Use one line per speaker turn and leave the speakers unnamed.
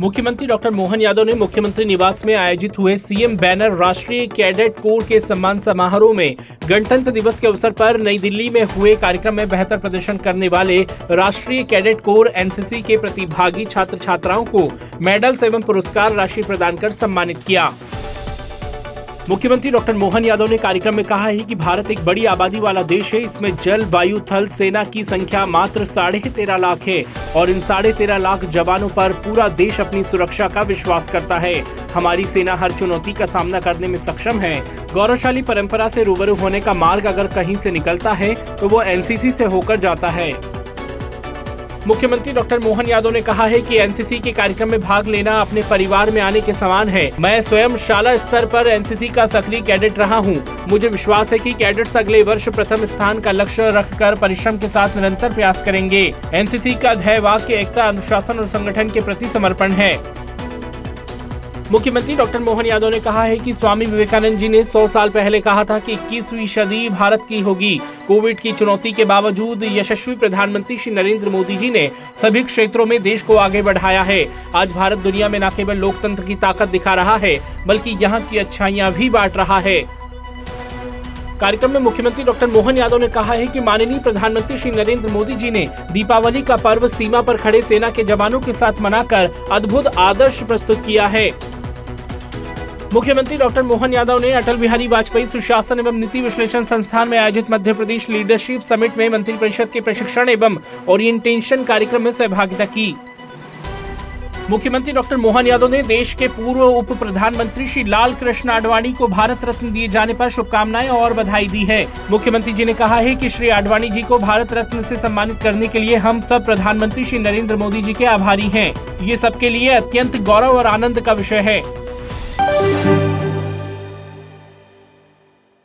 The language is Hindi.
मुख्यमंत्री डॉक्टर मोहन यादव ने मुख्यमंत्री निवास में आयोजित हुए सीएम बैनर राष्ट्रीय कैडेट कोर के सम्मान समारोह में गणतंत्र दिवस के अवसर पर नई दिल्ली में हुए कार्यक्रम में बेहतर प्रदर्शन करने वाले राष्ट्रीय कैडेट कोर एनसीसी के प्रतिभागी छात्र छात्राओं को मेडल्स एवं पुरस्कार राशि प्रदान कर सम्मानित किया। मुख्यमंत्री डॉक्टर मोहन यादव ने कार्यक्रम में कहा है कि भारत एक बड़ी आबादी वाला देश है। इसमें जल, वायु, थल, सेना की संख्या मात्र साढ़े तेरह लाख है और इन साढ़े तेरह लाख जवानों पर पूरा देश अपनी सुरक्षा का विश्वास करता है। हमारी सेना हर चुनौती का सामना करने में सक्षम है। गौरवशाली परंपरा से रूबरू होने का मार्ग अगर कहीं से निकलता है तो वो एनसीसी से होकर जाता है। मुख्यमंत्री डॉक्टर मोहन यादव ने कहा है कि एनसीसी के कार्यक्रम में भाग लेना अपने परिवार में आने के समान है। मैं स्वयं शाला स्तर पर एनसीसी का सक्रिय कैडेट रहा हूँ। मुझे विश्वास है कि कैडेट्स अगले वर्ष प्रथम स्थान का लक्ष्य रखकर परिश्रम के साथ निरंतर प्रयास करेंगे। एनसीसी का ध्यय वाक्य, एकता, अनुशासन और संगठन के प्रति समर्पण है। मुख्यमंत्री डॉक्टर मोहन यादव ने कहा है कि स्वामी विवेकानंद जी ने 100 साल पहले कहा था कि 21वीं सदी भारत की होगी। कोविड की चुनौती के बावजूद यशस्वी प्रधानमंत्री श्री नरेंद्र मोदी जी ने सभी क्षेत्रों में देश को आगे बढ़ाया है। आज भारत दुनिया में न केवल लोकतंत्र की ताकत दिखा रहा है, बल्कि यहाँ की अच्छाइयाँ भी बांट रहा है। कार्यक्रम में मुख्यमंत्री डॉक्टर मोहन यादव ने कहा है कि माननीय प्रधानमंत्री श्री नरेंद्र मोदी जी ने दीपावली का पर्व सीमा पर खड़े सेना के जवानों के साथ मनाकर अद्भुत आदर्श प्रस्तुत किया है। मुख्यमंत्री डॉक्टर मोहन यादव ने अटल बिहारी वाजपेयी सुशासन एवं नीति विश्लेषण संस्थान में आयोजित मध्य प्रदेश लीडरशिप समिट में मंत्रिपरिषद के प्रशिक्षण एवं ओरिएंटेशन कार्यक्रम में सहभागिता की। मुख्यमंत्री डॉक्टर मोहन यादव ने देश के पूर्व उप प्रधानमंत्री श्री लाल कृष्ण आडवाणी को भारत रत्न दिए जाने पर शुभकामनाएँ और बधाई दी है। मुख्यमंत्री जी ने कहा है कि श्री आडवाणी जी को भारत रत्न से सम्मानित करने के लिए हम सब प्रधानमंत्री श्री नरेंद्र मोदी जी के आभारी हैं। ये सबके लिए अत्यंत गौरव और आनंद का विषय है। Música